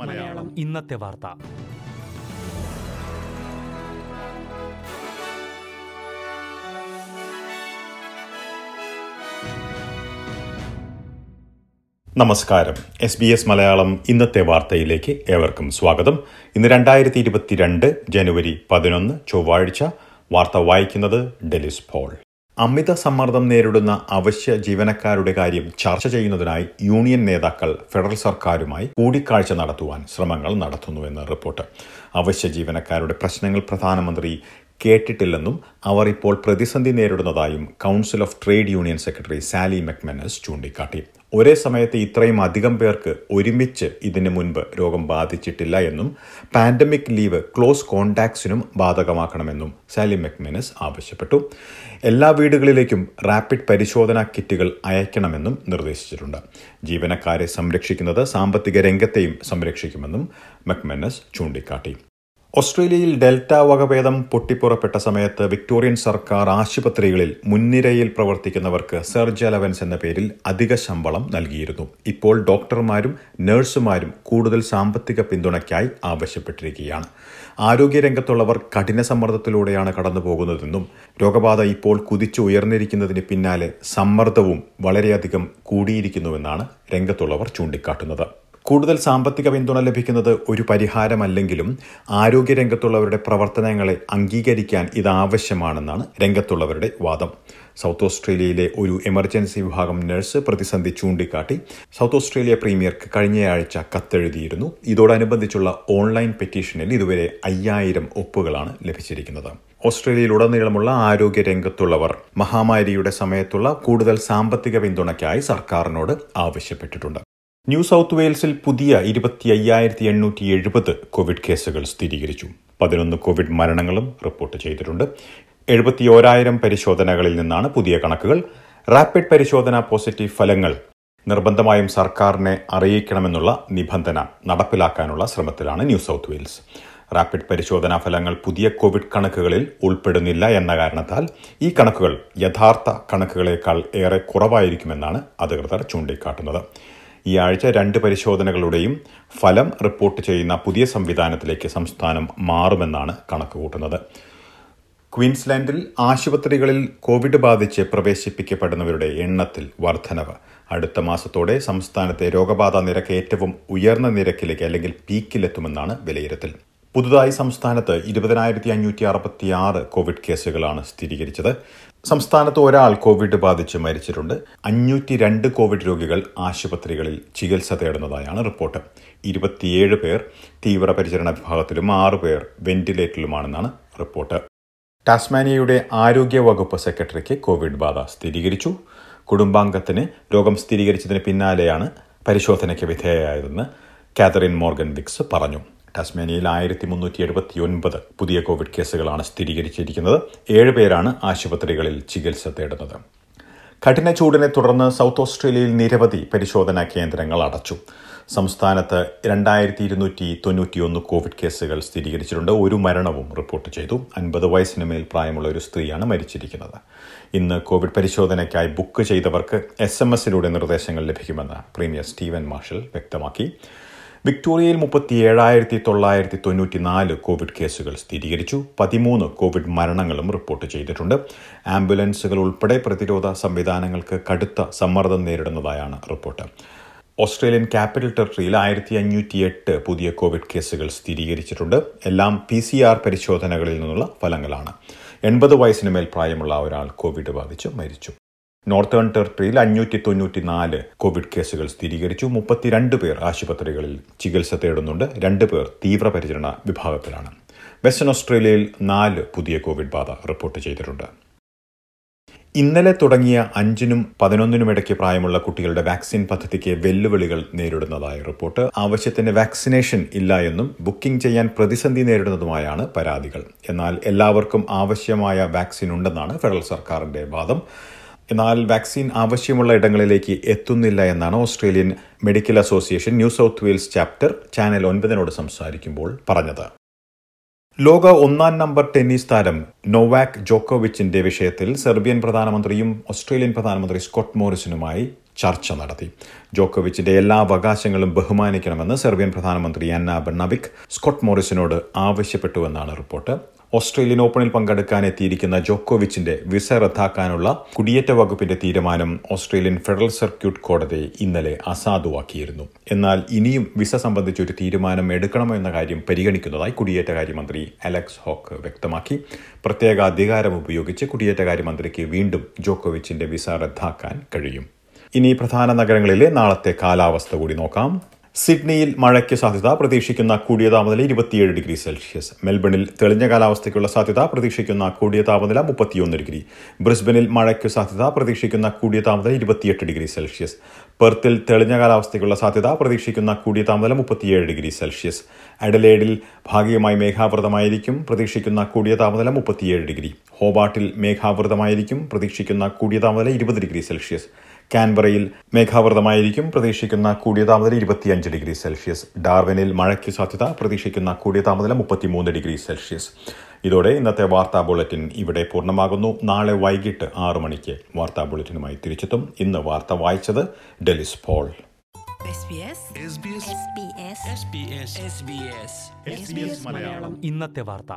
മലയാളം. ഇന്നത്തെ വാർത്ത. നമസ്കാരം. എസ് ബി എസ് മലയാളം ഇന്നത്തെ വാർത്തയിലേക്ക് ഏവർക്കും സ്വാഗതം. ഇന്ന് രണ്ടായിരത്തി ഇരുപത്തിരണ്ട് ജനുവരി പതിനൊന്ന് ചൊവ്വാഴ്ച. വാർത്ത വായിക്കുന്നത് ഡെലിസ് പോൾ. അമിത സമ്മർദ്ദം നേരിടുന്ന അവശ്യ ജീവനക്കാരുടെ കാര്യം ചർച്ച ചെയ്യുന്നതിനായി യൂണിയൻ നേതാക്കൾ ഫെഡറൽ സർക്കാരുമായി കൂടിക്കാഴ്ച നടത്തുവാൻ ശ്രമങ്ങൾ നടത്തുന്നുവെന്ന് റിപ്പോർട്ട്. അവശ്യ ജീവനക്കാരുടെ പ്രശ്നങ്ങൾ പ്രധാനമന്ത്രി കേട്ടിട്ടില്ലെന്നും അവർ ഇപ്പോൾ പ്രതിസന്ധി നേരിടുന്നതായും council of trade union secretary Sally McManus ചൂണ്ടിക്കാട്ടി. ഒരേ സമയത്ത് ഇത്രയും അധികം പേർക്ക് ഒരുമിച്ച് ഇതിനു മുൻപ് രോഗം ബാധിച്ചിട്ടില്ല എന്നും പാൻഡമിക് ലീവ് ക്ലോസ് കോണ്ടാക്ട്സിനും ബാധകമാക്കണമെന്നും സാലി മെക്മെനസ് ആവശ്യപ്പെട്ടു. എല്ലാ വീടുകളിലേക്കും റാപ്പിഡ് പരിശോധനാ കിറ്റുകൾ അയക്കണമെന്നും നിർദ്ദേശിച്ചിട്ടുണ്ട്. ജീവനക്കാരെ സംരക്ഷിക്കുന്നത് സാമ്പത്തിക രംഗത്തെയും സംരക്ഷിക്കുമെന്നും മെക്മെനസ് ചൂണ്ടിക്കാട്ടി. ഓസ്ട്രേലിയയിൽ ഡെൽറ്റ വകഭേദം പൊട്ടിപ്പുറപ്പെട്ട സമയത്ത് വിക്ടോറിയൻ സർക്കാർ ആശുപത്രികളിൽ മുൻനിരയിൽ പ്രവർത്തിക്കുന്നവർക്ക് സർജ് അലവൻസ് എന്ന പേരിൽ അധിക ശമ്പളം നൽകിയിരുന്നു. ഇപ്പോൾ ഡോക്ടർമാരും നഴ്സുമാരും കൂടുതൽ സാമ്പത്തിക പിന്തുണയ്ക്കായി ആവശ്യപ്പെട്ടിരിക്കുകയാണ്. ആരോഗ്യരംഗത്തുള്ളവർ കഠിന സമ്മർദ്ദത്തിലൂടെയാണ് കടന്നുപോകുന്നതെന്നും രോഗബാധ ഇപ്പോൾ കുതിച്ചു ഉയർന്നിരിക്കുന്നതിന് പിന്നാലെ സമ്മർദ്ദവും വളരെയധികം കൂടിയിരിക്കുന്നുവെന്നാണ് രംഗത്തുള്ളവർ ചൂണ്ടിക്കാട്ടുന്നത്. കൂടുതൽ സാമ്പത്തിക പിന്തുണ ലഭിക്കുന്നത് ഒരു പരിഹാരമല്ലെങ്കിലും ആരോഗ്യരംഗത്തുള്ളവരുടെ പ്രവർത്തനങ്ങളെ അംഗീകരിക്കാൻ ഇത് ആവശ്യമാണെന്നാണ് രംഗത്തുള്ളവരുടെ വാദം. സൗത്ത് ഓസ്ട്രേലിയയിലെ ഒരു എമർജൻസി വിഭാഗം നഴ്സ് പ്രതിസന്ധി ചൂണ്ടിക്കാട്ടി സൗത്ത് ഓസ്ട്രേലിയ പ്രീമിയർക്ക് കഴിഞ്ഞയാഴ്ച കത്തെഴുതിയിരുന്നു. ഇതോടനുബന്ധിച്ചുള്ള ഓൺലൈൻ പെറ്റീഷനിൽ ഇതുവരെ അയ്യായിരം ഒപ്പുകളാണ് ലഭിച്ചിരിക്കുന്നത്. ഓസ്ട്രേലിയയിലുടനീളമുള്ള ആരോഗ്യ രംഗത്തുള്ളവർ മഹാമാരിയുടെ സമയത്തുള്ള കൂടുതൽ സാമ്പത്തിക പിന്തുണയ്ക്കായി സർക്കാരിനോട് ആവശ്യപ്പെട്ടിട്ടുണ്ട്. ന്യൂ സൗത്ത് വെയിൽസിൽ പുതിയ ഇരുപത്തി അയ്യായിരത്തി എണ്ണൂറ്റി എഴുപത് കോവിഡ് കേസുകൾ സ്ഥിരീകരിച്ചു. പതിനൊന്ന് കോവിഡ് മരണങ്ങളും റിപ്പോർട്ട് ചെയ്തിട്ടുണ്ട്. എഴുപത്തി ഓരായിരം പരിശോധനകളിൽ നിന്നാണ് പുതിയ കണക്കുകൾ. റാപ്പിഡ് പരിശോധന പോസിറ്റീവ് ഫലങ്ങൾ നിർബന്ധമായും സർക്കാരിനെ അറിയിക്കണമെന്നുള്ള നിബന്ധന നടപ്പിലാക്കാനുള്ള ശ്രമത്തിലാണ് ന്യൂ സൗത്ത് വെയിൽസ്. റാപ്പിഡ് പരിശോധനാ ഫലങ്ങൾ പുതിയ കോവിഡ് കണക്കുകളിൽ ഉൾപ്പെടുന്നില്ല എന്ന കാരണത്താൽ ഈ കണക്കുകൾ യഥാർത്ഥ കണക്കുകളേക്കാൾ ഏറെ കുറവായിരിക്കുമെന്നാണ് അധികൃതർ ചൂണ്ടിക്കാട്ടുന്നത്. ഈ ആഴ്ച രണ്ട് പരിശോധനകളുടെയും ഫലം റിപ്പോർട്ട് ചെയ്യുന്ന പുതിയ സംവിധാനത്തിലേക്ക് സംസ്ഥാനം മാറുമെന്നാണ് കണക്കുകൂട്ടുന്നത് ക്വീൻസ്ലാൻഡിൽ ആശുപത്രികളിൽ കോവിഡ് ബാധിച്ച് പ്രവേശിപ്പിക്കപ്പെടുന്നവരുടെ എണ്ണത്തിൽ വർധനവ്. അടുത്ത മാസത്തോടെ സംസ്ഥാനത്തെ രോഗബാധ നിരക്ക് ഏറ്റവും ഉയർന്ന നിരക്കിലേക്ക് അല്ലെങ്കിൽ പീക്കിലെത്തുമെന്നാണ് വിലയിരുത്തൽ. പുതുതായി സംസ്ഥാനത്ത് ഇരുപതിനായിരത്തി അഞ്ഞൂറ്റി അറുപത്തിയാറ് കോവിഡ് കേസുകളാണ് സ്ഥിരീകരിച്ചത്. സംസ്ഥാനത്ത് ഒരാൾ കോവിഡ് ബാധിച്ച് മരിച്ചിട്ടുണ്ട്. അഞ്ഞൂറ്റി രണ്ട് കോവിഡ് രോഗികൾ ആശുപത്രികളിൽ ചികിത്സ തേടുന്നതായാണ് റിപ്പോർട്ട്. ഇരുപത്തിയേഴ് പേർ തീവ്രപരിചരണ വിഭാഗത്തിലും ആറ് പേർ വെന്റിലേറ്ററിലുമാണെന്നാണ് റിപ്പോർട്ട്. ടാസ്മാനിയയുടെ ആരോഗ്യ വകുപ്പ് സെക്രട്ടറിക്ക് കോവിഡ് ബാധ സ്ഥിരീകരിച്ചു. കുടുംബാംഗത്തിന് രോഗം സ്ഥിരീകരിച്ചതിന് പിന്നാലെയാണ് പരിശോധനയ്ക്ക് വിധേയമായതെന്ന് കാതറിൻ മോർഗൻ വിക്സ് പറഞ്ഞു. ടാസ്മേനിയയിൽ ആയിരത്തി മുന്നൂറ്റി എഴുപത്തി ഒൻപത് പുതിയ കോവിഡ് കേസുകളാണ് സ്ഥിരീകരിച്ചിരിക്കുന്നത്. ഏഴ് പേരാണ് ആശുപത്രികളിൽ ചികിത്സ തേടുന്നത്. കഠിന ചൂടിനെ തുടർന്ന് സൗത്ത് ഓസ്ട്രേലിയയിൽ നിരവധി പരിശോധനാ കേന്ദ്രങ്ങൾ അടച്ചു. സംസ്ഥാനത്ത് രണ്ടായിരത്തി ഇരുന്നൂറ്റി തൊണ്ണൂറ്റിയൊന്ന് കോവിഡ് കേസുകൾ സ്ഥിരീകരിച്ചിട്ടുണ്ട്. ഒരു മരണവും റിപ്പോർട്ട് ചെയ്തു. അൻപത് വയസ്സിന് മേൽ പ്രായമുള്ള ഒരു സ്ത്രീയാണ് മരിച്ചിരിക്കുന്നത്. ഇന്ന് കോവിഡ് പരിശോധനയ്ക്കായി ബുക്ക് ചെയ്തവർക്ക് എസ് എം എസിലൂടെ നിർദ്ദേശങ്ങൾ ലഭിക്കുമെന്ന് പ്രീമിയർ സ്റ്റീവൻ മാർഷൽ വ്യക്തമാക്കി. വിക്ടോറിയയിൽ മുപ്പത്തി ഏഴായിരത്തി തൊള്ളായിരത്തി തൊണ്ണൂറ്റി നാല് കോവിഡ് കേസുകൾ സ്ഥിരീകരിച്ചു. പതിമൂന്ന് കോവിഡ് മരണങ്ങളും റിപ്പോർട്ട് ചെയ്തിട്ടുണ്ട്. ആംബുലൻസുകൾ ഉൾപ്പെടെ പ്രതിരോധ സംവിധാനങ്ങൾക്ക് കടുത്ത സമ്മർദ്ദം നേരിടുന്നതായാണ് റിപ്പോർട്ട്. ഓസ്ട്രേലിയൻ ക്യാപിറ്റൽ ടെറിട്ടറിയിൽ ആയിരത്തി അഞ്ഞൂറ്റി എട്ട് പുതിയ കോവിഡ് കേസുകൾ സ്ഥിരീകരിച്ചിട്ടുണ്ട്. എല്ലാം പി സി ആർ പരിശോധനകളിൽ നിന്നുള്ള ഫലങ്ങളാണ്. എൺപത് വയസ്സിന് മേൽ പ്രായമുള്ള ഒരാൾ കോവിഡ് ബാധിച്ച് മരിച്ചു. നോർത്തേൺ ടെറിട്ടറിയിൽ അഞ്ഞൂറ്റി തൊണ്ണൂറ്റി നാല് കോവിഡ് കേസുകൾ സ്ഥിരീകരിച്ചു. മുപ്പത്തിരണ്ട് പേർ ആശുപത്രികളിൽ ചികിത്സ തേടുന്നുണ്ട്. രണ്ട് പേർ തീവ്രപരിചരണ വിഭാഗത്തിലാണ്. വെസ്റ്റേൺ ഓസ്ട്രേലിയയിൽ നാല് പുതിയ കോവിഡ് ബാധ റിപ്പോർട്ട് ചെയ്തിട്ടുണ്ട്. ഇന്നലെ തുടങ്ങിയ അഞ്ചിനും പതിനൊന്നിനും ഇടയ്ക്ക് പ്രായമുള്ള കുട്ടികളുടെ വാക്സിൻ പദ്ധതിക്ക് വെല്ലുവിളികൾ നേരിടുന്നതായി റിപ്പോർട്ട്. ആവശ്യത്തിന് വാക്സിനേഷൻ ഇല്ല എന്നും ബുക്കിംഗ് ചെയ്യാൻ പ്രതിസന്ധി നേരിടുന്നതുമായാണ് പരാതികൾ. എന്നാൽ എല്ലാവർക്കും ആവശ്യമായ വാക്സിൻ ഉണ്ടെന്നാണ് ഫെഡറൽ സർക്കാരിന്റെ വാദം. എന്നാൽ വാക്സിൻ ആവശ്യമുള്ള ഇടങ്ങളിലേക്ക് എത്തുന്നില്ല എന്നാണ് Australian medical association New South Wales chapter channel ഒൻപതിനോട് സംസാരിക്കുമ്പോൾ പറഞ്ഞത്. ലോക ഒന്നാം നമ്പർ ടെന്നീസ് താരം നോവാക് ജോക്കോവിച്ചിന്റെ വിഷയത്തിൽ സെർബിയൻ പ്രധാനമന്ത്രിയും ഓസ്ട്രേലിയൻ പ്രധാനമന്ത്രി സ്കോട്ട് മോറിസനുമായി ചർച്ച നടത്തി. ജോക്കോവിച്ചിന്റെ എല്ലാ അവകാശങ്ങളും ബഹുമാനിക്കണമെന്ന് സെർബിയൻ പ്രധാനമന്ത്രി അന്ന ബെർണബിക് സ്കോട്ട് മോറിസിനോട് ആവശ്യപ്പെട്ടുവെന്നാണ് റിപ്പോർട്ട്. ഓസ്ട്രേലിയൻ ഓപ്പണിൽ പങ്കെടുക്കാൻ എത്തിയിരിക്കുന്ന ജോക്കോവിച്ചിന്റെ വിസ റദ്ദാക്കാനുള്ള കുടിയേറ്റ വകുപ്പിന്റെ തീരുമാനം ഓസ്ട്രേലിയൻ ഫെഡറൽ സർക്യൂട്ട് കോടതി ഇന്നലെ അസാധുവാക്കിയിരുന്നു. എന്നാൽ ഇനിയും വിസ സംബന്ധിച്ച് ഒരു തീരുമാനം എടുക്കണമോ എന്ന കാര്യം പരിഗണിക്കുന്നതായി കുടിയേറ്റകാര്യമന്ത്രി അലക്സ് ഹോക്ക് വ്യക്തമാക്കി. പ്രത്യേക അധികാരം ഉപയോഗിച്ച് കുടിയേറ്റകാര്യമന്ത്രിക്ക് വീണ്ടും ജോക്കോവിച്ചിന്റെ വിസ റദ്ദാക്കാൻ കഴിയും. ഇനി പ്രധാന നഗരങ്ങളിലെ നാളത്തെ കാലാവസ്ഥ കൂടി നോക്കാം. സിഡ്നിയിൽ മഴയ്ക്ക് സാധ്യത പ്രതീക്ഷിക്കുന്ന കൂടിയ താപനില ഇരുപത്തിയേഴ് ഡിഗ്രി സെൽഷ്യസ്. മെൽബണിൽ തെളിഞ്ഞ കാലാവസ്ഥയ്ക്കുള്ള സാധ്യത പ്രതീക്ഷിക്കുന്ന കൂടിയ താപനില മുപ്പത്തിയൊന്ന് ഡിഗ്രി. ബ്രിസ്ബനിൽ മഴയ്ക്ക് സാധ്യത പ്രതീക്ഷിക്കുന്ന കൂടിയ താപനില ഇരുപത്തിയെട്ട് ഡിഗ്രി സെൽഷ്യസ്. പെർത്തിൽ തെളിഞ്ഞ കാലാവസ്ഥയ്ക്കുള്ള സാധ്യത പ്രതീക്ഷിക്കുന്ന കൂടിയ താപനില മുപ്പത്തിയേഴ് ഡിഗ്രി സെൽഷ്യസ്. അഡലേഡിൽ ഭാഗികമായി മേഘാവൃതമായിരിക്കും പ്രതീക്ഷിക്കുന്ന കൂടിയ താപനില മുപ്പത്തിയേഴ് ഡിഗ്രി. ഹോബാട്ടിൽ മേഘാവൃതമായിരിക്കും പ്രതീക്ഷിക്കുന്ന കൂടിയ താപനില ഇരുപത് ഡിഗ്രി സെൽഷ്യസ്. കാൻബറയിൽ മേഘാവൃതമായിരിക്കും. പ്രതീക്ഷിക്കുന്ന കൂടിയ താപനില ഇരുപത്തിയഞ്ച് ഡിഗ്രി സെൽഷ്യസ്. ഡാർവിനിൽ മഴയ്ക്ക് സാധ്യത പ്രതീക്ഷിക്കുന്ന കൂടിയ താപനില മുപ്പത്തിമൂന്ന് ഡിഗ്രി സെൽഷ്യസ്. ഇതോടെ ഇന്നത്തെ വാർത്താ ബുള്ളറ്റിൻ ഇവിടെ പൂർണമാകുന്നു. നാളെ വൈകിട്ട് ആറു മണിക്ക് വാർത്താ ബുള്ളറ്റിനുമായി തിരിച്ചെത്തും. ഇന്ന് വാർത്ത വായിച്ചത് ഡെലിസ് പോൾ. ഇന്നത്തെ വാർത്ത.